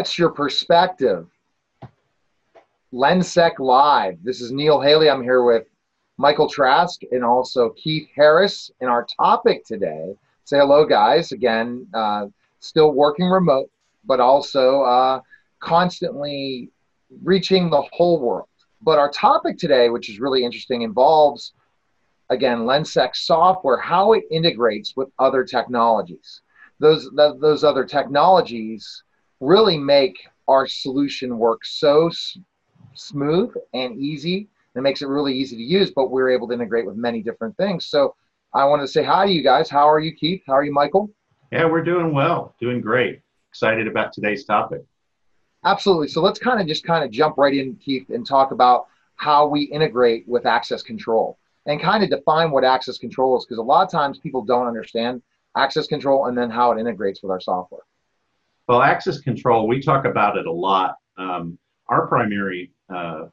what's your perspective? Lensec Live. This is Neil Haley. I'm here with Michael Trask and also Keith Harris. And our topic today, say hello, guys. Again, uh, still working remote, but also uh, constantly reaching the whole world. But our topic today, which is really interesting, involves again Lensec software, how it integrates with other technologies. Those those other technologies really make our solution work so s- smooth and easy. It makes it really easy to use, but we're able to integrate with many different things. So I want to say hi to you guys. How are you, Keith? How are you, Michael? Yeah, we're doing well, doing great. Excited about today's topic. Absolutely. So let's kind of just kind of jump right in, Keith, and talk about how we integrate with access control and kind of define what access control is because a lot of times people don't understand access control and then how it integrates with our software. Well, access control, we talk about it a lot. Um, our primary uh,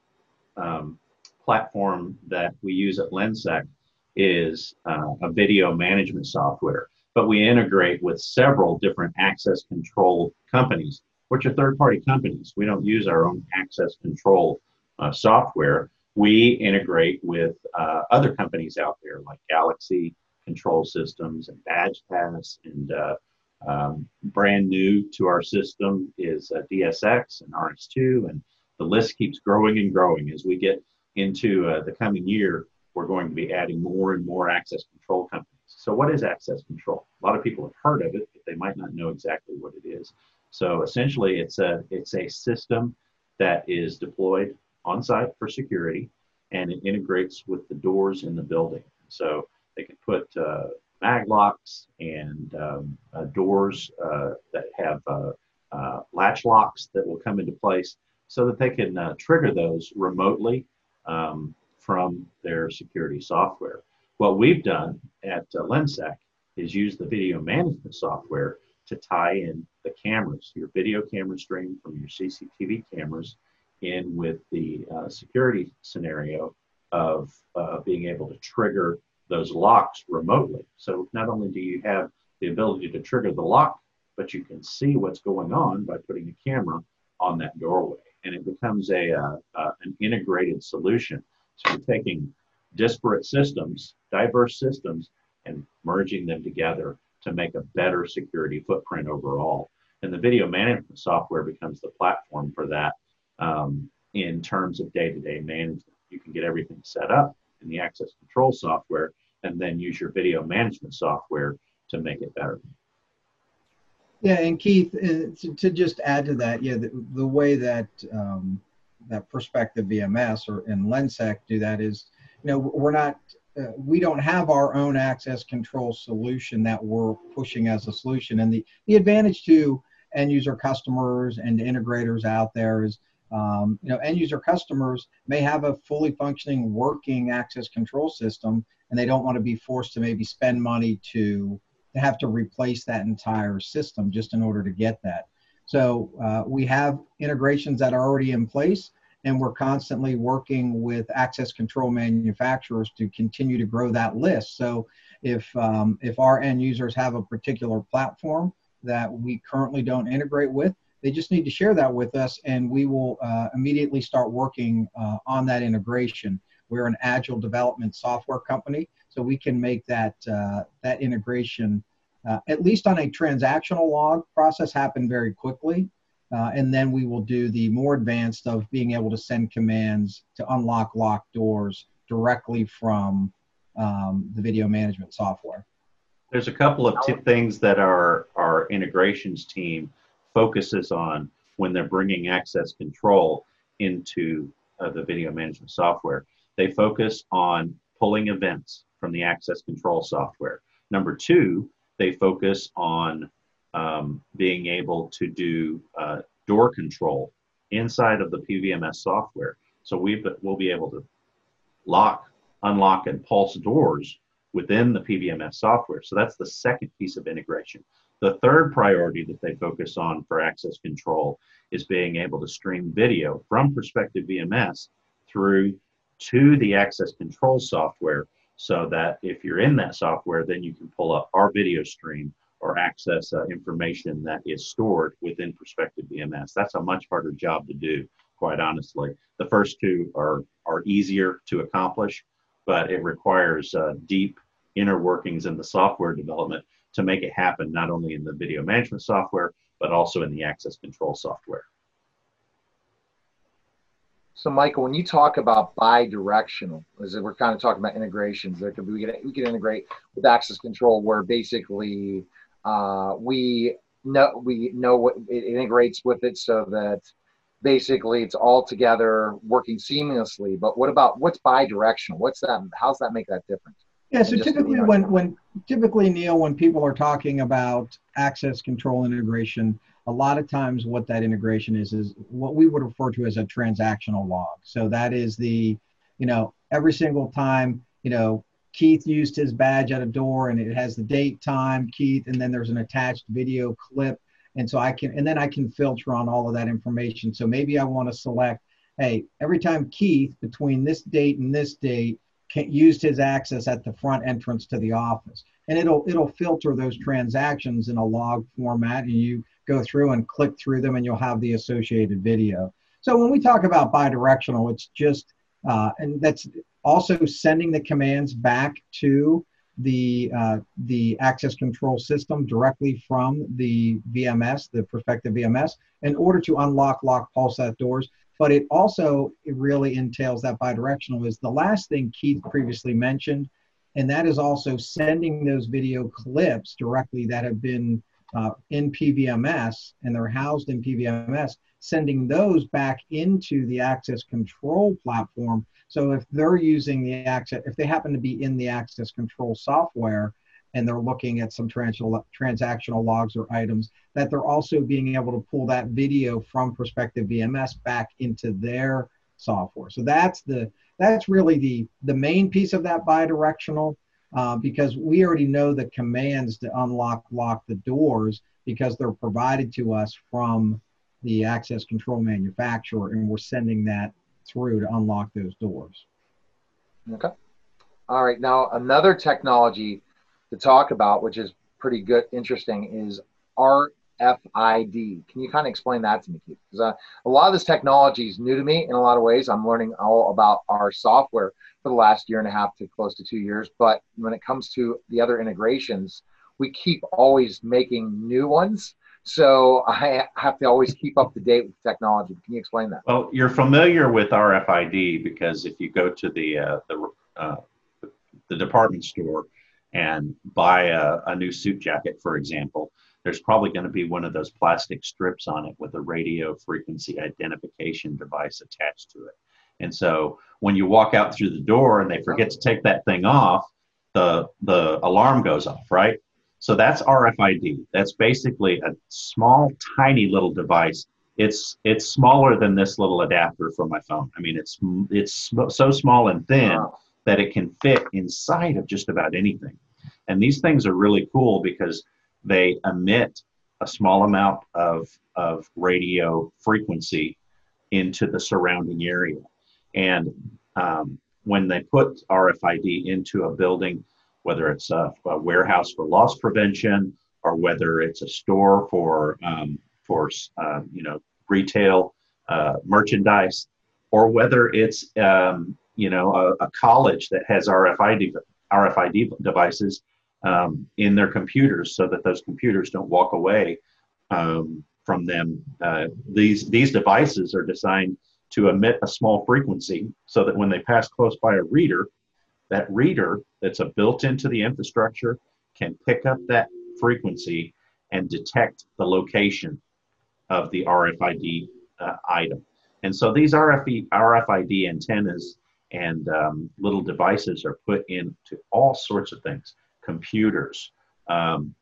um, platform that we use at Lensec is uh, a video management software, but we integrate with several different access control companies, which are third party companies. We don't use our own access control uh, software. We integrate with uh, other companies out there like Galaxy Control Systems and BadgePass and uh, um, brand new to our system is uh, DSX and RS2, and the list keeps growing and growing. As we get into uh, the coming year, we're going to be adding more and more access control companies. So, what is access control? A lot of people have heard of it, but they might not know exactly what it is. So, essentially, it's a it's a system that is deployed on site for security, and it integrates with the doors in the building. So, they can put uh, mag locks and um, uh, doors uh, that have uh, uh, latch locks that will come into place so that they can uh, trigger those remotely um, from their security software. What we've done at Lensec is use the video management software to tie in the cameras, your video camera stream from your CCTV cameras, in with the security scenario of being able to trigger those locks remotely. So not only do you have the ability to trigger the lock, but you can see what's going on by putting a camera on that doorway. And it becomes a, uh, uh, an integrated solution. So you're taking disparate systems, diverse systems, and merging them together to make a better security footprint overall. And the video management software becomes the platform for that um, in terms of day to day management. You can get everything set up in the access control software and then use your video management software to make it better. Yeah, and Keith, uh, to, to, just add to that, yeah, the, the way that um, that Perspective VMS or in Lensec do that is, you know, we're not, uh, we don't have our own access control solution that we're pushing as a solution, and the the advantage to end user customers and integrators out there is um, you know, end user customers may have a fully functioning working access control system and they don't want to be forced to maybe spend money to, to have to replace that entire system just in order to get that. So uh, we have integrations that are already in place and we're constantly working with access control manufacturers to continue to grow that list. So if, um, if our end users have a particular platform that we currently don't integrate with, they just need to share that with us, and we will uh, immediately start working uh, on that integration. We're an agile development software company, so we can make that uh, that integration, uh, at least on a transactional log process, happen very quickly. Uh, and then we will do the more advanced of being able to send commands to unlock locked doors directly from um, the video management software. There's a couple of things that our our integrations team focuses on when they're bringing access control into uh, the video management software. They focus on pulling events from the access control software. Number two, they focus on um, being able to do uh, door control inside of the PVMS software. So we will be able to lock, unlock, and pulse doors within the PVMS software. So that's the second piece of integration. The third priority that they focus on for access control is being able to stream video from Perspective VMS through to the access control software so that if you're in that software, then you can pull up our video stream or access uh, information that is stored within Perspective VMS. That's a much harder job to do, quite honestly. The first two are, are easier to accomplish, but it requires uh, deep inner workings in the software development to make it happen, not only in the video management software, but also in the access control software. So, Michael, when you talk about bi-directional, as we're kind of talking about integrations, there could be we can, we can integrate with access control, where basically uh, we know we know what it integrates with it, so that basically it's all together working seamlessly. But what about what's bi-directional? What's that? How's that make that different? Yeah, so typically when when typically Neil, when people are talking about access control integration, a lot of times what that integration is is what we would refer to as a transactional log. So that is the, you know, every single time, you know, Keith used his badge at a door and it has the date, time, Keith, and then there's an attached video clip. And so I can, and then I can filter on all of that information. So maybe I want to select, hey, every time Keith between this date and this date used his access at the front entrance to the office. And it'll it'll filter those transactions in a log format and you go through and click through them and you'll have the associated video. So when we talk about bidirectional, it's just, uh, and that's also sending the commands back to the, uh, the access control system directly from the VMS, the Perspective VMS, in order to unlock, lock, pulse that doors. But it also it really entails that bidirectional is the last thing Keith previously mentioned, and that is also sending those video clips directly that have been uh, in PVMS and they're housed in PVMS, sending those back into the access control platform. So if they're using the access, if they happen to be in the access control software and they're looking at some transactional logs or items, that they're also being able to pull that video from Perspective VMS back into their software. So that's the that's really the the main piece of that bidirectional uh, because we already know the commands to unlock lock the doors because they're provided to us from the access control manufacturer and we're sending that through to unlock those doors. Okay. All right. Now another technology to talk about, which is pretty good, interesting, is RFID. Can you kind of explain that to me, Keith? Because uh, a lot of this technology is new to me in a lot of ways. I'm learning all about our software for the last year and a half to close to two years. But when it comes to the other integrations, we keep always making new ones. So I have to always keep up to date with technology. Can you explain that? Well, you're familiar with RFID because if you go to the uh, the uh, the department store and buy a, a new suit jacket, for example, there's probably going to be one of those plastic strips on it with a radio frequency identification device attached to it. And so when you walk out through the door and they forget to take that thing off, the the alarm goes off, right? So that's RFID. That's basically a small, tiny little device. It's it's smaller than this little adapter for my phone. I mean, it's it's so small and thin that it can fit inside of just about anything. And these things are really cool because they emit a small amount of of radio frequency into the surrounding area. And um, when they put RFID into a building, whether it's a, a, warehouse for loss prevention or whether it's a store for um, for uh, you know retail uh, merchandise, or whether it's um, you know a, a, college that has RFID RFID devices um, in their computers, so that those computers don't walk away um, from them. Uh, these these devices are designed to emit a small frequency so that when they pass close by a reader, that reader that's built into the infrastructure can pick up that frequency and detect the location of the RFID uh, item. And so these RFID, RFID antennas and um, little devices are put into all sorts of things computers, um,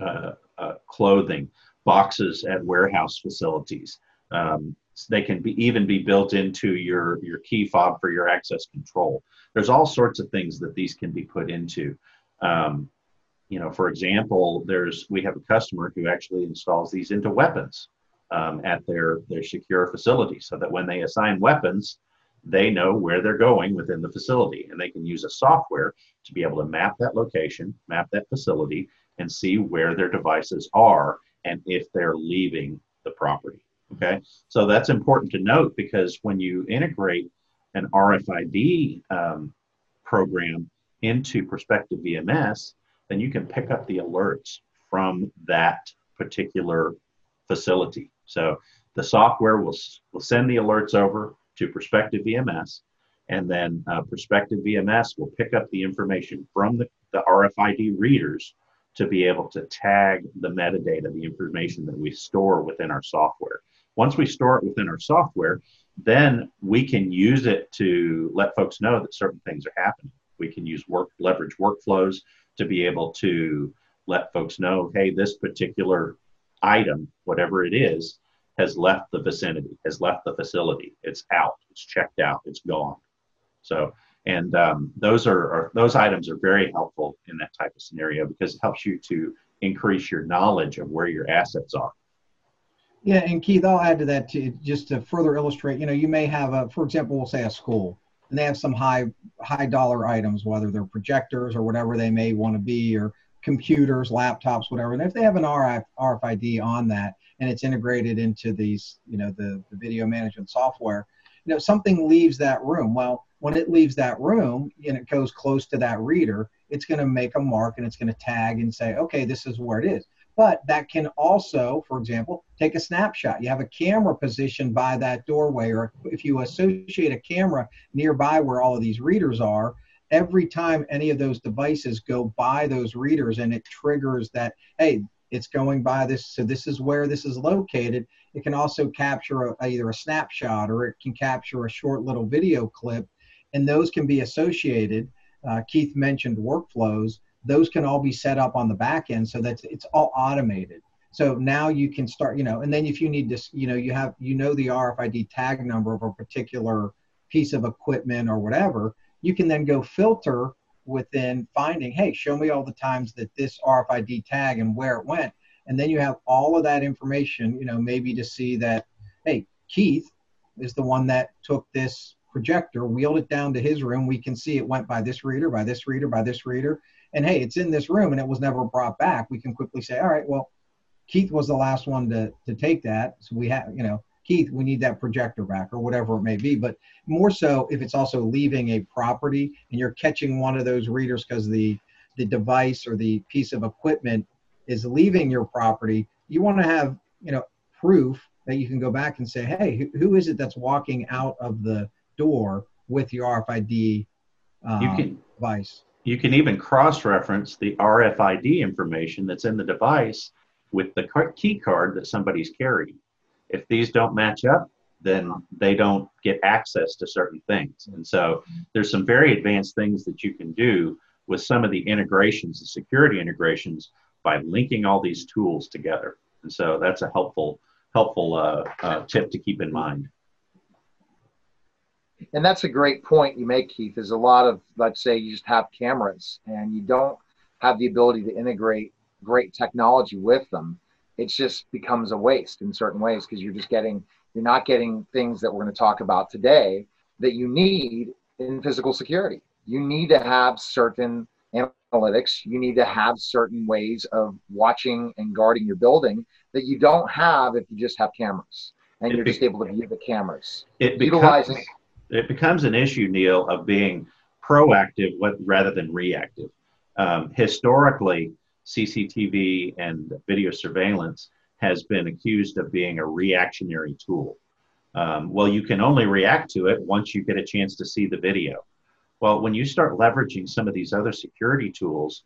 uh, uh, clothing, boxes at warehouse facilities, um, they can be even be built into your your key fob for your access control. There's all sorts of things that these can be put into. Um, you know, for example, there's we have a customer who actually installs these into weapons um, at their their secure facility, so that when they assign weapons, they know where they're going within the facility, and they can use a software to be able to map that location, map that facility, and see where their devices are and if they're leaving the property. Okay, so that's important to note because when you integrate an RFID um, program into Perspective VMS, then you can pick up the alerts from that particular facility. So the software will, will send the alerts over to Perspective VMS, and then uh, VMS will pick up the information from the, the RFID readers to be able to tag the metadata, the information that we store within our software. Once we store it within our software, then we can use it to let folks know that certain things are happening. We can use work leverage workflows to be able to let folks know, hey, this particular item, whatever it is, has left the vicinity, has left the facility. It's out. It's checked out. It's gone. So, and um, those are, are those items are very helpful in that type of scenario because it helps you to increase your knowledge of where your assets are. Yeah, and Keith, I'll add to that too, just to further illustrate. You know, you may have a, for example, we'll say a school, and they have some high high dollar items, whether they're projectors or whatever they may want to be, or computers, laptops, whatever. And if they have an RF, RFID on that, and it's integrated into these, you know, the, the video management software, you know, something leaves that room. Well, when it leaves that room and it goes close to that reader, it's going to make a mark and it's going to tag and say, okay, this is where it is. But that can also, for example, take a snapshot. You have a camera positioned by that doorway, or if you associate a camera nearby where all of these readers are, every time any of those devices go by those readers and it triggers that, hey, it's going by this, so this is where this is located. It can also capture a, either a snapshot or it can capture a short little video clip, and those can be associated. Uh, Keith mentioned workflows those can all be set up on the back end so that it's all automated so now you can start you know and then if you need to you know you have you know the rfid tag number of a particular piece of equipment or whatever you can then go filter within finding hey show me all the times that this rfid tag and where it went. And then you have all of that information you know maybe to see that hey keith is the one that took this projector wheeled it down to his room. We can see it went by this reader by this reader by this reader. And hey, it's in this room and it was never brought back, we can quickly say, all right, well, Keith was the last one to, to take that. So we have, you know, Keith, we need that projector back or whatever it may be. But more so if it's also leaving a property and you're catching one of those readers because the, the device or the piece of equipment is leaving your property, you want to have, you know, proof that you can go back and say, hey, who, who is it that's walking out of the door with your RFID um, you can, device? You can even cross-reference the RFID information that's in the device with the key card that somebody's carrying. If these don't match up, then they don't get access to certain things. And so there's some very advanced things that you can do with some of the integrations, the security integrations, by linking all these tools together. And so that's a helpful helpful uh, uh, tip to keep in mind and that's a great point you make, Keith. Is a lot of let's say you just have cameras and you don't have the ability to integrate great technology with them. It just becomes a waste in certain ways because you're just getting you're not getting things that we're going to talk about today that you need in physical security. You need to have certain analytics. You need to have certain ways of watching and guarding your building that you don't have if you just have cameras and it you're be, just able to view the cameras. It becomes, utilizing it becomes an issue, Neil, of being proactive rather than reactive. Um, historically, CCTV and video surveillance has been accused of being a reactionary tool. Um, well, you can only react to it once you get a chance to see the video. Well, when you start leveraging some of these other security tools,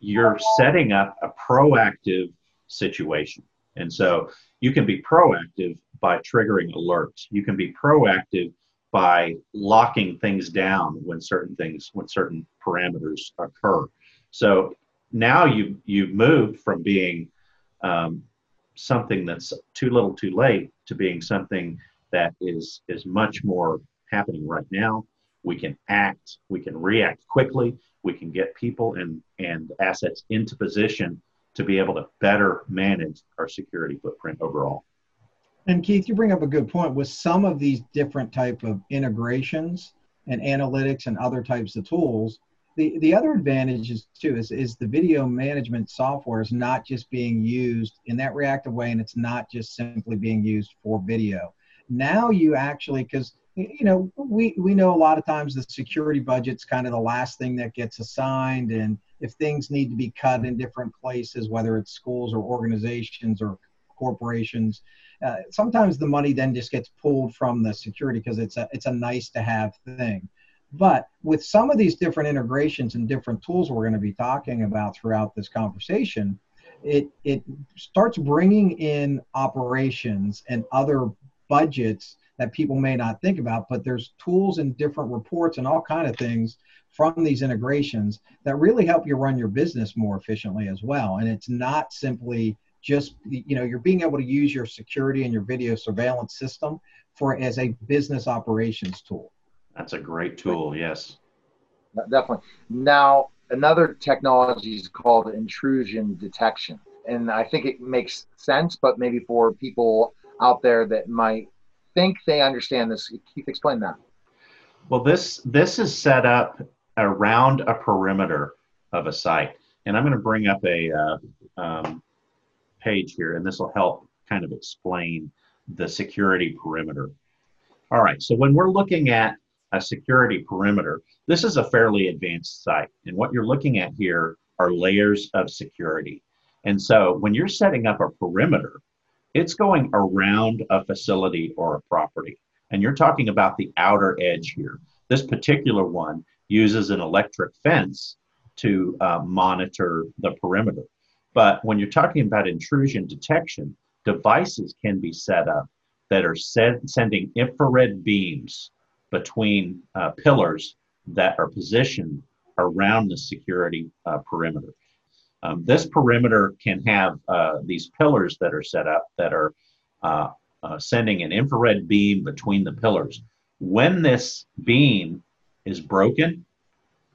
you're setting up a proactive situation. And so you can be proactive by triggering alerts. You can be proactive by locking things down when certain things when certain parameters occur so now you you've moved from being um, something that's too little too late to being something that is is much more happening right now we can act we can react quickly we can get people and and assets into position to be able to better manage our security footprint overall and Keith, you bring up a good point. With some of these different type of integrations and analytics and other types of tools, the, the other advantage is too is, is the video management software is not just being used in that reactive way and it's not just simply being used for video. Now you actually because you know we we know a lot of times the security budget's kind of the last thing that gets assigned and if things need to be cut in different places whether it's schools or organizations or corporations uh, sometimes the money then just gets pulled from the security because it's a it's a nice to have thing but with some of these different integrations and different tools we're going to be talking about throughout this conversation, it, it starts bringing in operations and other budgets that people may not think about, but there's tools and different reports and all kind of things from these integrations that really help you run your business more efficiently as well. And it's not simply just, you know, you're being able to use your security and your video surveillance system for as a business operations tool. That's a great tool, yes. Definitely. Now, another technology is called intrusion detection. And I think it makes sense, but maybe for people out there that might think they understand this, Keith, explain that. Well, this this is set up around a perimeter of a site, and I'm going to bring up a uh, um, page here, and this will help kind of explain the security perimeter. All right, so when we're looking at a security perimeter. This is a fairly advanced site. And what you're looking at here are layers of security. And so when you're setting up a perimeter, it's going around a facility or a property. And you're talking about the outer edge here. This particular one uses an electric fence to uh, monitor the perimeter. But when you're talking about intrusion detection, devices can be set up that are sending infrared beams between uh, pillars that are positioned around the security uh, perimeter. Um, this perimeter can have uh, these pillars that are set up that are uh, uh, sending an infrared beam between the pillars. When this beam is broken,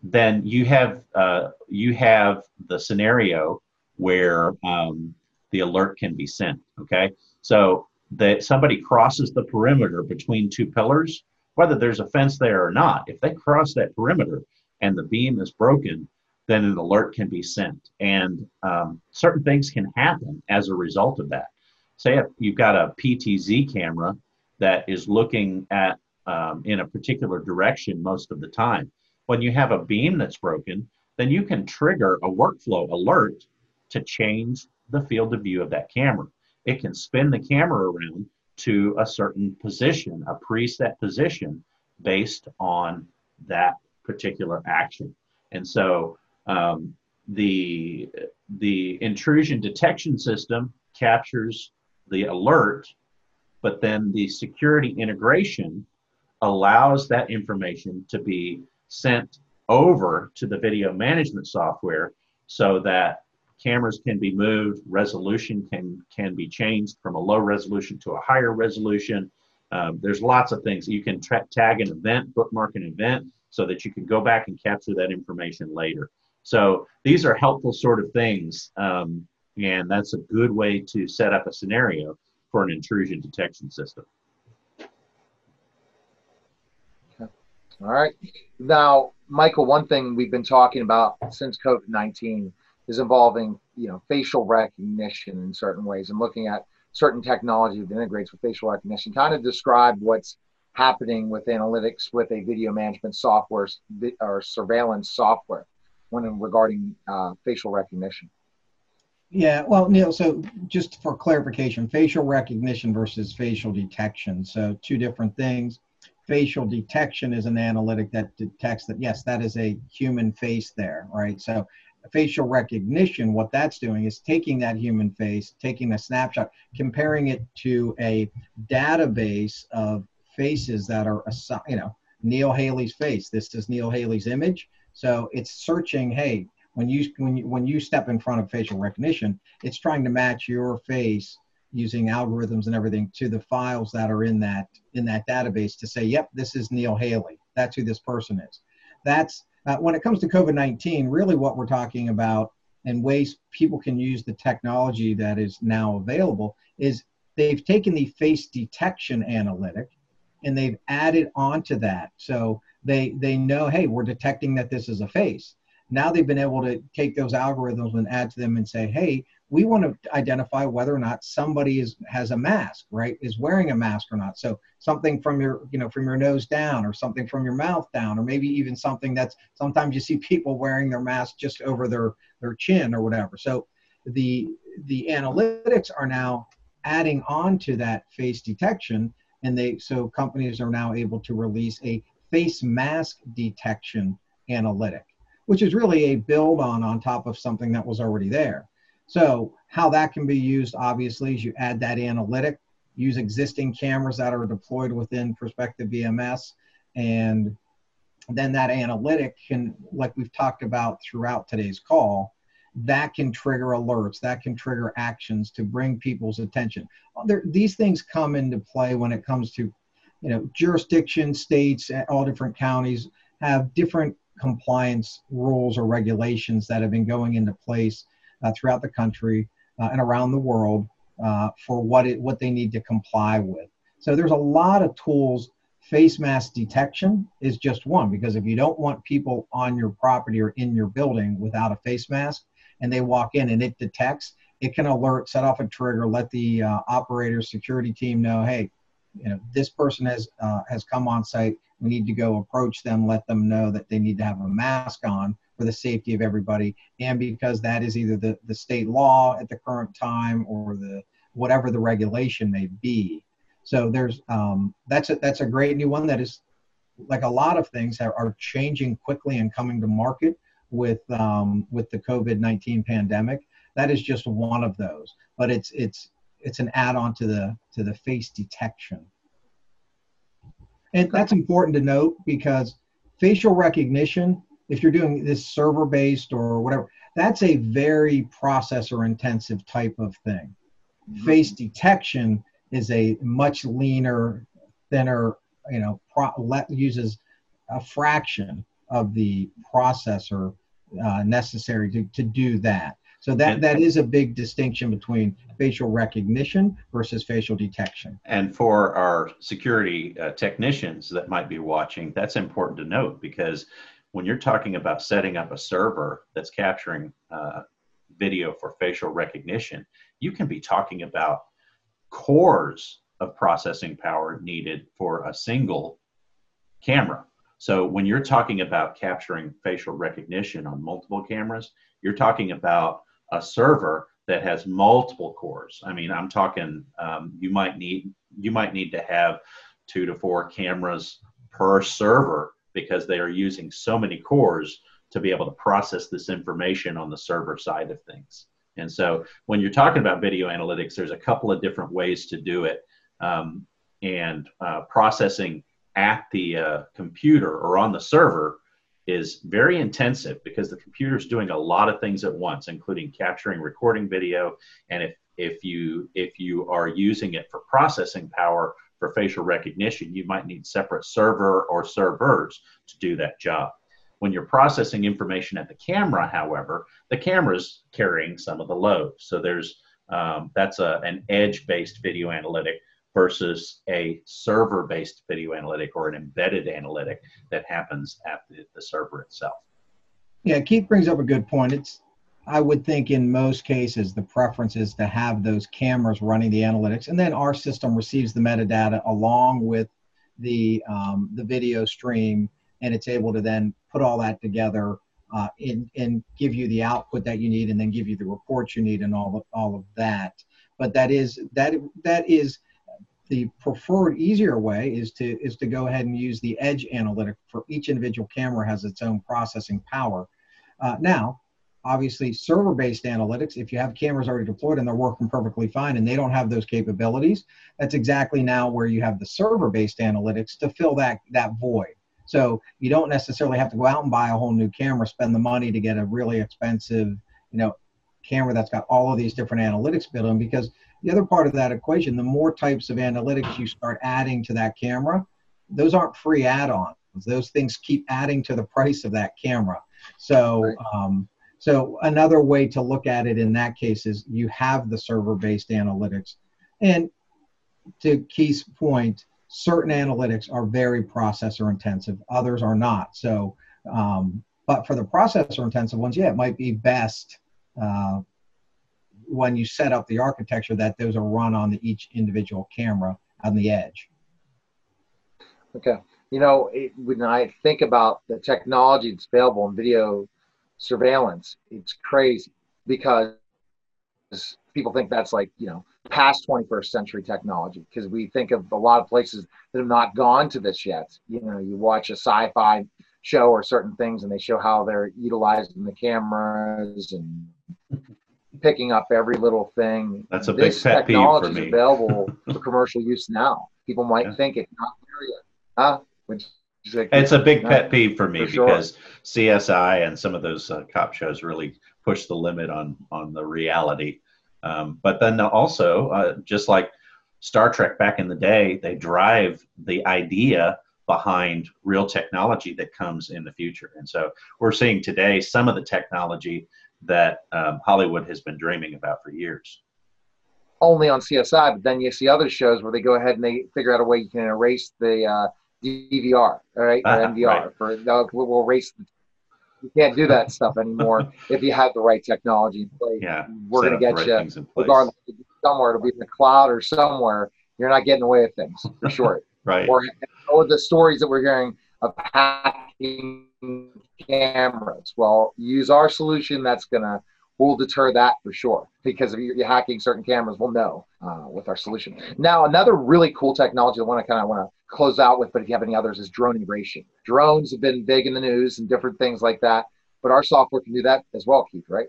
then you have uh, you have the scenario where um, the alert can be sent. Okay, so that somebody crosses the perimeter between two pillars, whether there's a fence there or not. If they cross that perimeter and the beam is broken, then an alert can be sent. And um, certain things can happen as a result of that. Say if you've got a PTZ camera that is looking at um, in a particular direction most of the time. When you have a beam that's broken, then you can trigger a workflow alert to change the field of view of that camera. It can spin the camera around to a certain position, a preset position based on that particular action. And so um, the, the intrusion detection system captures the alert, but then the security integration allows that information to be sent over to the video management software so that cameras can be moved, resolution can can be changed from a low resolution to a higher resolution. Um, there's lots of things you can tra- tag an event, bookmark an event, so that you can go back and capture that information later. So these are helpful sort of things, um, and that's a good way to set up a scenario for an intrusion detection system. All right. Now, Michael, one thing we've been talking about since COVID 19 is involving you know facial recognition in certain ways and looking at certain technology that integrates with facial recognition. Kind of describe what's happening with analytics with a video management software or surveillance software when regarding uh, facial recognition. Yeah, well, Neil, so just for clarification, facial recognition versus facial detection. So, two different things. Facial detection is an analytic that detects that, yes, that is a human face there, right? So, facial recognition, what that's doing is taking that human face, taking a snapshot, comparing it to a database of faces that are, you know, Neil Haley's face. This is Neil Haley's image. So it's searching, hey, when you when you when you step in front of facial recognition, it's trying to match your face using algorithms and everything to the files that are in that in that database to say, yep, this is Neil Haley. That's who this person is. That's uh, when it comes to COVID 19, really what we're talking about and ways people can use the technology that is now available is they've taken the face detection analytic and they've added onto that. So they they know, hey, we're detecting that this is a face. Now they've been able to take those algorithms and add to them and say, hey, we want to identify whether or not somebody is has a mask, right? Is wearing a mask or not. So something from your, you know, from your nose down, or something from your mouth down, or maybe even something that's sometimes you see people wearing their mask just over their their chin or whatever. So the the analytics are now adding on to that face detection, and they so companies are now able to release a face mask detection analytic, which is really a build on on top of something that was already there. So how that can be used, obviously, is you add that analytic, use existing cameras that are deployed within Perspective VMS, and then that analytic can, like we've talked about throughout today's call, that can trigger alerts, that can trigger actions to bring people's attention. There, these things come into play when it comes to, you know, jurisdiction, states, all different counties have different compliance rules or regulations that have been going into place uh, throughout the country uh, and around the world uh, for what it what they need to comply with. So there's a lot of tools. Face mask detection is just one because if you don't want people on your property or in your building without a face mask and they walk in and it detects, it can alert, set off a trigger, let the uh, operator security team know, hey, you know, this person has uh, has come on site. We need to go approach them, let them know that they need to have a mask on for the safety of everybody. And because that is either the, the state law at the current time or the whatever the regulation may be. So there's um, that's a that's a great new one that is like a lot of things are, are changing quickly and coming to market with um, with the covid-19 pandemic. That is just one of those but it's it's it's an add-on to the to the face detection. And that's important to note because facial recognition if you're doing this server based or whatever, that's a very processor intensive type of thing. Mm-hmm. Face detection is a much leaner, thinner, you know, pro- uses a fraction of the processor uh, necessary to, to do that. So that, that is a big distinction between facial recognition versus facial detection. And for our security uh, technicians that might be watching, that's important to note because when you're talking about setting up a server that's capturing uh, video for facial recognition, you can be talking about cores of processing power needed for a single camera. So when you're talking about capturing facial recognition on multiple cameras, you're talking about a server that has multiple cores. I mean, I'm talking um, you might need you might need to have two to four cameras per server because they are using so many cores to be able to process this information on the server side of things. And so when you're talking about video analytics, there's a couple of different ways to do it. Um, and uh, processing at the uh, computer or on the server is very intensive because the computer is doing a lot of things at once, including capturing, recording video. And if, if, you, if you are using it for processing power for facial recognition, you might need separate server or servers to do that job. When you're processing information at the camera, however, the camera's carrying some of the load. So there's um, that's a, an edge-based video analytic versus a server-based video analytic or an embedded analytic that happens at the, the server itself. Yeah, Keith brings up a good point. It's I would think in most cases the preference is to have those cameras running the analytics, and then our system receives the metadata along with the um, the video stream, and it's able to then put all that together uh, and, give you the output that you need, and then give you the reports you need, and all of, all of that. But that is that that is the preferred easier way is to is to go ahead and use the edge analytic for each individual camera has its own processing power. Uh, now obviously server-based analytics if you have cameras already deployed and they're working perfectly fine and they don't have those capabilities that's exactly now where you have the server-based analytics to fill that that void. So you don't necessarily have to go out and buy a whole new camera spend the money to get a really expensive you know camera that's got all of these different analytics built in because the other part of that equation the more types of analytics you start adding to that camera those aren't free add-ons. Those things keep adding to the price of that camera. So um, so another way to look at it in that case is you have the server-based analytics. And to Keith's point, certain analytics are very processor intensive, others are not. So, um, but for the processor intensive ones, yeah, it might be best uh, when you set up the architecture that those are run on the, each individual camera on the edge. Okay. You know, it, when I think about the technology that's available in video surveillance, it's crazy because people think that's like, you know, past 21st century technology because we think of a lot of places that have not gone to this yet. You know, you watch a sci fi show or certain things and they show how they're utilizing the cameras and picking up every little thing. That's a this big pet technology peeve for me. is available for commercial use now. People might yeah. think it's not there yet. Huh? Which like, it's a big pet peeve for me for because sure. CSI and some of those uh, cop shows really push the limit on on the reality. Um, but then also, uh, just like Star Trek back in the day, they drive the idea behind real technology that comes in the future. And so we're seeing today some of the technology that um, Hollywood has been dreaming about for years. Only on CSI, but then you see other shows where they go ahead and they figure out a way you can erase the uh, DVR, all right, or NVR. Right. For we'll erase. You can't do that stuff anymore if you have the right technology in place. Yeah, we're going to get right you regardless somewhere. It'll be in the cloud or somewhere. You're not getting away with things for sure. right. Or, or the stories that we're hearing of hacking cameras. Well, use our solution. That's gonna will deter that for sure because if you're hacking certain cameras, we'll know uh, with our solution. Now, another really cool technology I want to kind of want to close out with, but if you have any others, is drone integration. Drones have been big in the news and different things like that, but our software can do that as well, Keith, right?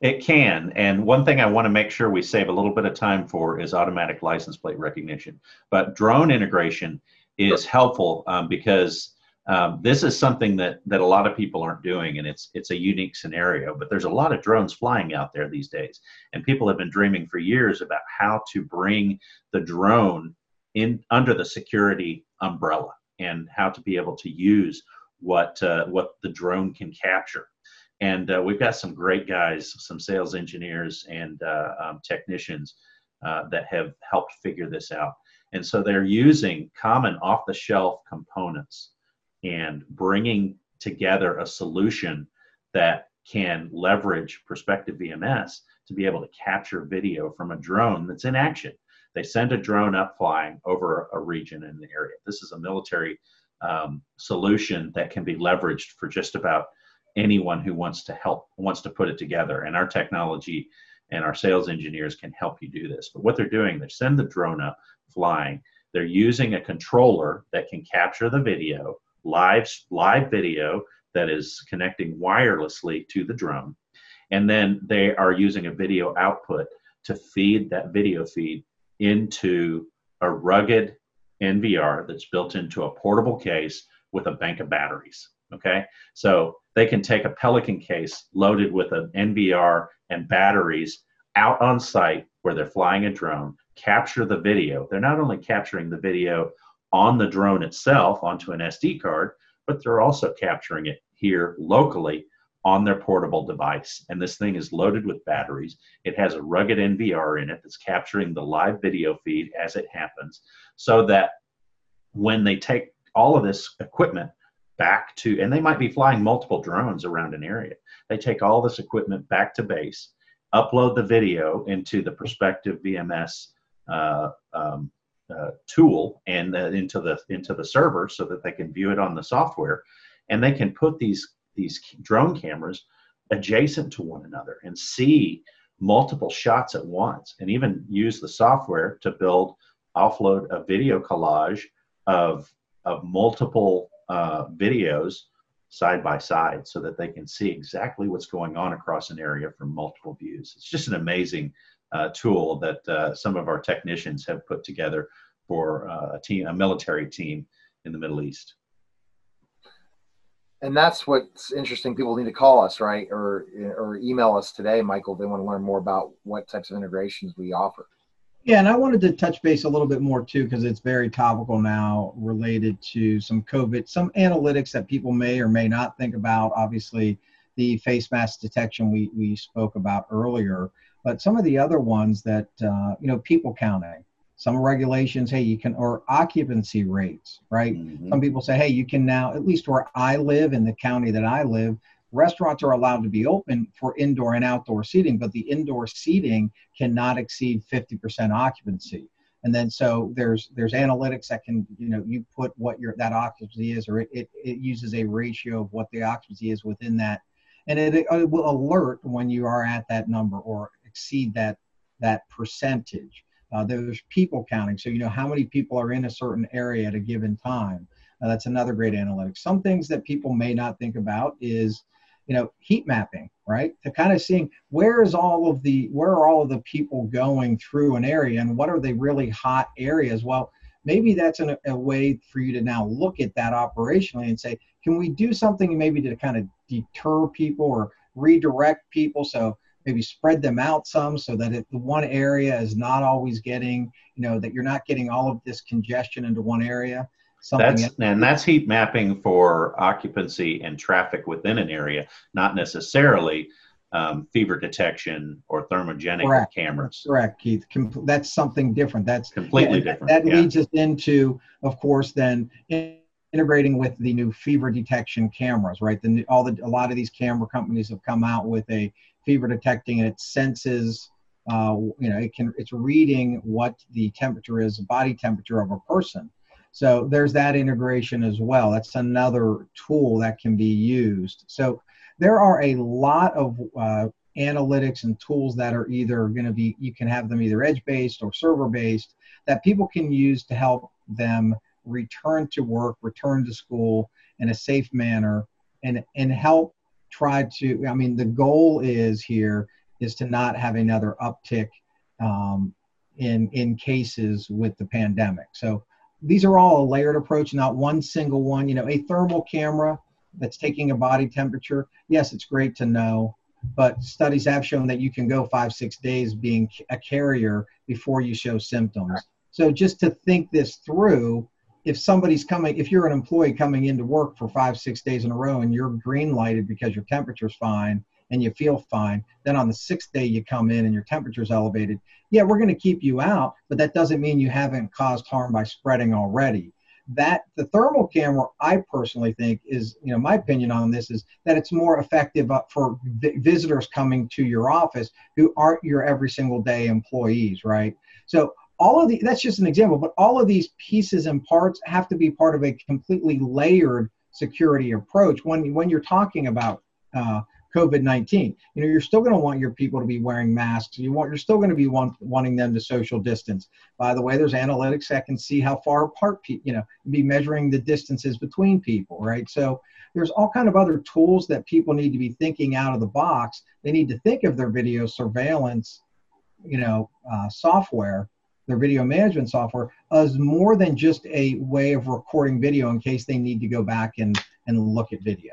It can. And one thing I want to make sure we save a little bit of time for is automatic license plate recognition. But drone integration is helpful um, because um, this is something that that a lot of people aren't doing, and it's it's a unique scenario. But there's a lot of drones flying out there these days, and people have been dreaming for years about how to bring the drone in under the security umbrella and how to be able to use what uh, what the drone can capture. And uh, we've got some great guys, some sales engineers and uh, um, technicians uh, that have helped figure this out. And so they're using common off-the-shelf components and bringing together a solution that can leverage Perspective VMS to be able to capture video from a drone that's in action. They send a drone up flying over a region in the area. This is a military um, solution that can be leveraged for just about anyone who wants to help, wants to put it together. And our technology and our sales engineers can help you do this. But what they're doing, they send the drone up flying. They're using a controller that can capture the video live live video that is connecting wirelessly to the drone and then they are using a video output to feed that video feed into a rugged NVR that's built into a portable case with a bank of batteries. Okay, so they can take a Pelican case loaded with an NVR and batteries out on site where they're flying a drone, capture the video. They're not only capturing the video on the drone itself onto an SD card, but they're also capturing it here locally on their portable device. And this thing is loaded with batteries. It has a rugged NVR in it that's capturing the live video feed as it happens so that when they take all of this equipment back to, and they might be flying multiple drones around an area, they take all this equipment back to base, upload the video into the Perspective VMS uh, um, uh, tool and uh, into the into the server so that they can view it on the software, and they can put these these drone cameras adjacent to one another and see multiple shots at once, and even use the software to build offload a video collage of of multiple uh, videos side by side so that they can see exactly what's going on across an area from multiple views. It's just an amazing uh, tool that uh, some of our technicians have put together for uh, a team, a military team in the Middle East. And that's what's interesting. People need to call us, right, or or email us today, Michael. They want to learn more about what types of integrations we offer. Yeah, and I wanted to touch base a little bit more too, because it's very topical now, related to some COVID, some analytics that people may or may not think about. Obviously, the face mask detection we we spoke about earlier but some of the other ones that uh, you know people counting some regulations hey you can or occupancy rates right? Mm-hmm. some people say hey you can now at least where i live in the county that i live restaurants are allowed to be open for indoor and outdoor seating but the indoor seating cannot exceed 50% occupancy. And then so there's there's analytics that can you know you put what your that occupancy is or it, it, it uses a ratio of what the occupancy is within that. And it, it will alert when you are at that number or exceed that that percentage uh, there's people counting, so you know how many people are in a certain area at a given time. Uh, that's another great analytics. Some things that people may not think about is, you know, heat mapping, right? To kind of seeing where is all of the where are all of the people going through an area and what are they really hot areas? Well, maybe that's an, a way for you to now look at that operationally and say, can we do something maybe to kind of deter people or redirect people? So maybe spread them out some so that it, the one area is not always getting, you know, that you're not getting all of this congestion into one area. Something that's, and that's heat mapping for occupancy and traffic within an area, not necessarily um, fever detection or thermogenic correct. cameras. Correct, Keith. Com- that's something different. That's completely yeah, different. That, that yeah. leads us into, of course, then integrating with the new fever detection cameras. Right, the all the a lot of these camera companies have come out with a fever detecting and it senses uh, you know it can it's reading what the temperature is body temperature of a person. So there's that integration as well. That's another tool that can be used. So there are a lot of uh, analytics and tools that are either going to be you can have them either edge based or server based that people can use to help them return to work return to school in a safe manner and and help try to i mean the goal is here is to not have another uptick um, in in cases with the pandemic. So these are all a layered approach not one single one. You know a thermal camera that's taking a body temperature yes it's great to know but studies have shown that you can go five six days being a carrier before you show symptoms. So just to think this through if somebody's coming, if you're an employee coming into work for five, six days in a row and you're green lighted because your temperature's fine and you feel fine, then on the sixth day you come in and your temperature's elevated, yeah, we're going to keep you out, but that doesn't mean you haven't caused harm by spreading already. That the thermal camera, I personally think is, you know, my opinion on this is that it's more effective uh, for visitors coming to your office who aren't your every single day employees, right? So all of the that's just an example but all of these pieces and parts have to be part of a completely layered security approach when when you're talking about uh, covid-19 you know you're still going to want your people to be wearing masks. You want you're still going to be want, wanting them to social distance. By the way there's analytics that can see how far apart pe- you know be measuring the distances between people right? So there's all kind of other tools that people need to be thinking out of the box. They need to think of their video surveillance you know uh, software their video management software as more than just a way of recording video in case they need to go back and, and look at video.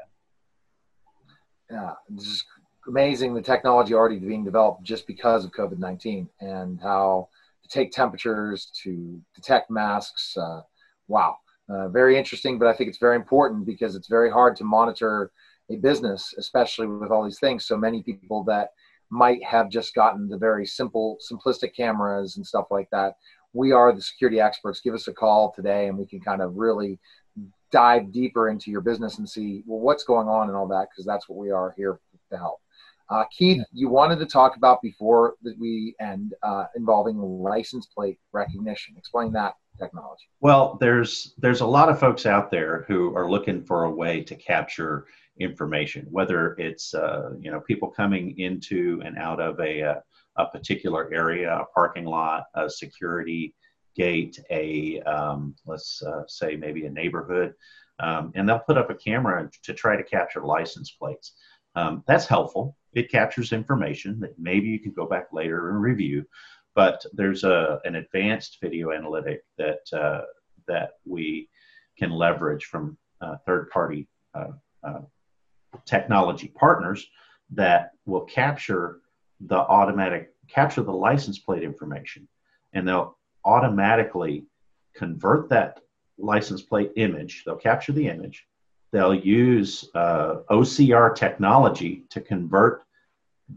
Yeah, this is amazing the technology already being developed just because of COVID 19 and how to take temperatures, to detect masks. Uh, wow, uh, very interesting, but I think it's very important because it's very hard to monitor a business, especially with all these things. So many people that might have just gotten the very simple, simplistic cameras and stuff like that. We are the security experts. Give us a call today and we can kind of really dive deeper into your business and see, well, what's going on and all that, because that's what we are here to help. Uh, Keith, you wanted to talk about before that we end uh, involving license plate recognition. Explain that technology. Well, there's there's a lot of folks out there who are looking for a way to capture information, whether it's uh, you know people coming into and out of a, a, uh, a particular area, a parking lot, a security gate, a um, let's uh, say maybe a neighborhood, um, and they'll put up a camera to try to capture license plates. Um, that's helpful. It captures information that maybe you can go back later and review. But there's a, an advanced video analytic that uh, that we can leverage from uh, third-party uh, uh technology partners that will capture the automatic capture the license plate information. And they'll automatically convert that license plate image they'll capture the image they'll use uh, ocr technology to convert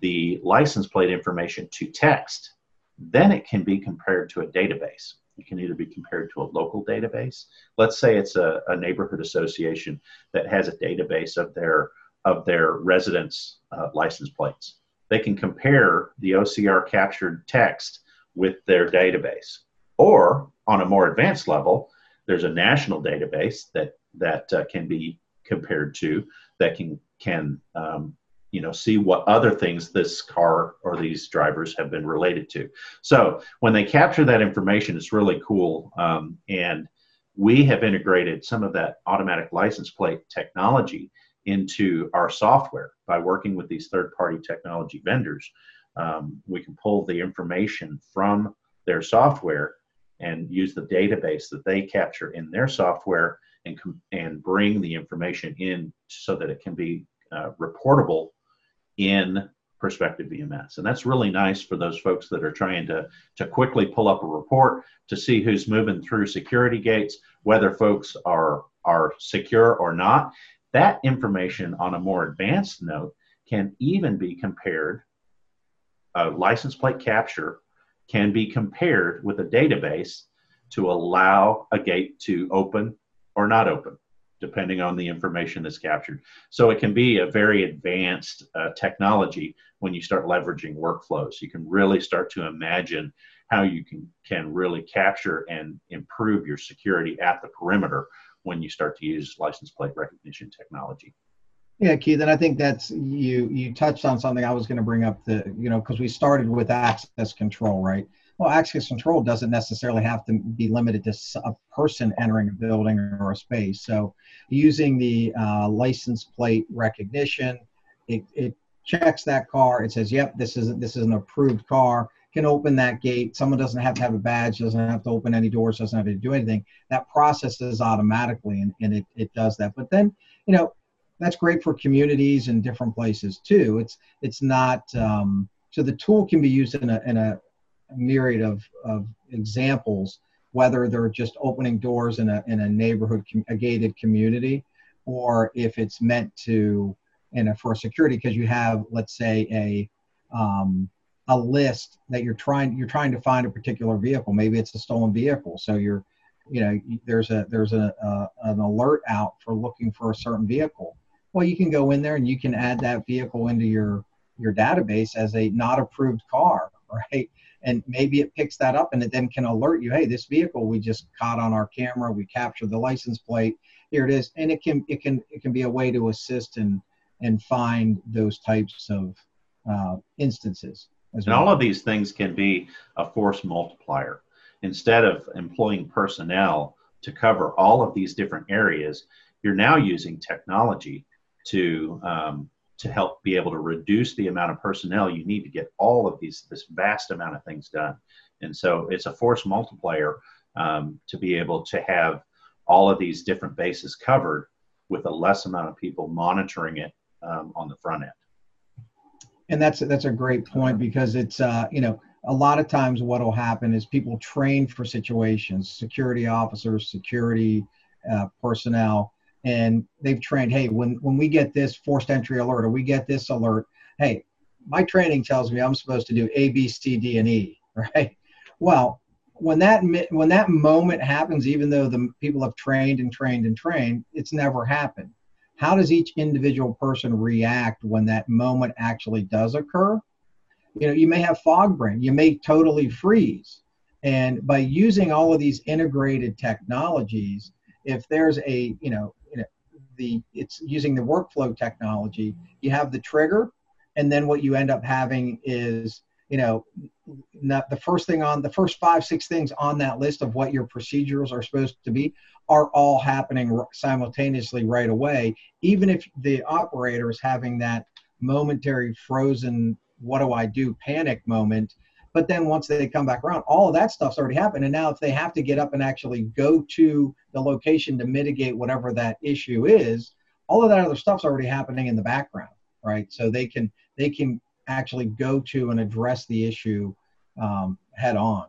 the license plate information to text. Then it can be compared to a database. It can either be compared to a local database. Let's say it's a, a neighborhood association that has a database of their of their residents' uh, license plates. They can compare the OCR captured text with their database. Or on a more advanced level, there's a national database that that uh, can be compared to that can can um, you know see what other things this car or these drivers have been related to so when they capture that information it's really cool um, and we have integrated some of that automatic license plate technology into our software by working with these third party technology vendors um, we can pull the information from their software and use the database that they capture in their software and, and bring the information in so that it can be uh, reportable in Perspective VMS. And that's really nice for those folks that are trying to, to quickly pull up a report to see who's moving through security gates, whether folks are, are secure or not. That information on a more advanced note can even be compared, a license plate capture can be compared with a database to allow a gate to open or not open depending on the information that's captured. So it can be a very advanced uh, technology when you start leveraging workflows. You can really start to imagine how you can, can really capture and improve your security at the perimeter when you start to use license plate recognition technology. Yeah, Keith, and I think that's you. You touched on something I was going to bring up. The you know because we started with access control, right? Well, access control doesn't necessarily have to be limited to a person entering a building or a space. So, using the uh, license plate recognition, it, it checks that car. It says, "Yep, this is this is an approved car." Can open that gate. Someone doesn't have to have a badge. Doesn't have to open any doors. Doesn't have to do anything. That processes automatically, and, and it, it does that. But then, you know, that's great for communities and different places too. It's it's not um, so the tool can be used in a in a myriad of, of examples, whether they're just opening doors in a, in a neighborhood, a gated community, or if it's meant to, in a, for security, because you have, let's say, a, um, a list that you're trying, you're trying to find a particular vehicle. Maybe it's a stolen vehicle. So you're, you know, there's a, there's a, a an alert out for looking for a certain vehicle. Well, you can go in there and you can add that vehicle into your, your database as a not approved car, right? and maybe it picks that up and it then can alert you hey this vehicle we just caught on our camera we captured the license plate here it is and it can it can it can be a way to assist and and find those types of uh, instances and well. all of these things can be a force multiplier. Instead of employing personnel to cover all of these different areas you're now using technology to um, to help be able to reduce the amount of personnel you need to get all of these this vast amount of things done. And so it's a force multiplier um, to be able to have all of these different bases covered with a less amount of people monitoring it um, on the front end and that's that's a great point because it's uh, you know a lot of times what will happen is people train for situations security officers security uh, personnel and they've trained hey when when we get this forced entry alert or we get this alert hey my training tells me i'm supposed to do a b c d and e right? Well when that when that moment happens even though the people have trained and trained and trained it's never happened how does each individual person react when that moment actually does occur? You know you may have fog brain you may totally freeze. And by using all of these integrated technologies if there's a you know you know the it's using the workflow technology you have the trigger and then what you end up having is you know the first thing on the first five six things on that list of what your procedures are supposed to be are all happening simultaneously right away even if the operator is having that momentary frozen what do i do panic moment but then once they come back around, all of that stuff's already happened. And now if they have to get up and actually go to the location to mitigate whatever that issue is, all of that other stuff's already happening in the background, right? So they can they can actually go to and address the issue um, head on.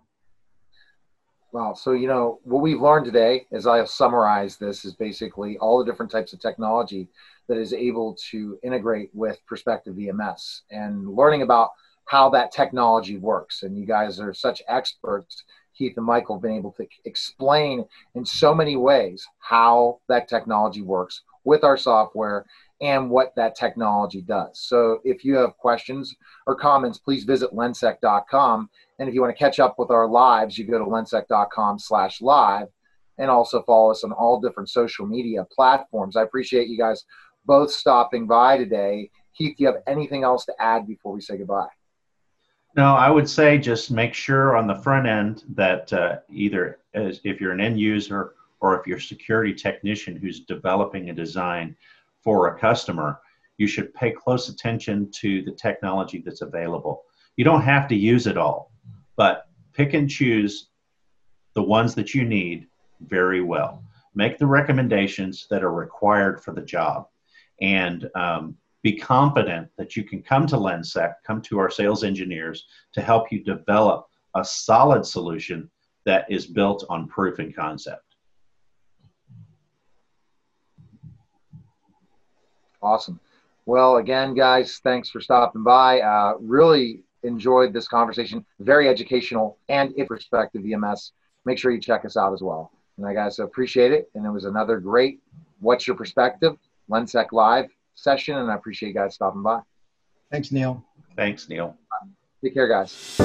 Wow. So, you know, what we've learned today, as I summarize this, is basically all the different types of technology that is able to integrate with Perspective VMS and learning about how that technology works. And you guys are such experts Keith and Michael have been able to explain in so many ways how that technology works with our software and what that technology does. So if you have questions or comments, please visit lensec.com. And if you want to catch up with our lives, you go to lensec.com slash live and also follow us on all different social media platforms. I appreciate you guys both stopping by today. Keith, do you have anything else to add before we say goodbye? No, I would say just make sure on the front end that uh, either as, if you're an end user or if you're a security technician who's developing a design for a customer, you should pay close attention to the technology that's available. You don't have to use it all, but pick and choose the ones that you need very well. Make the recommendations that are required for the job and um, be confident that you can come to Lensec, come to our sales engineers to help you develop a solid solution that is built on proof and concept. Awesome. Well, again, guys, thanks for stopping by. Uh, really enjoyed this conversation. Very educational and in Perspective VMS. Make sure you check us out as well. And I guys appreciate it. And it was another great What's Your Perspective Lensec Live session. And I appreciate you guys stopping by. Thanks, Neil. Thanks, Neil. Take care, guys.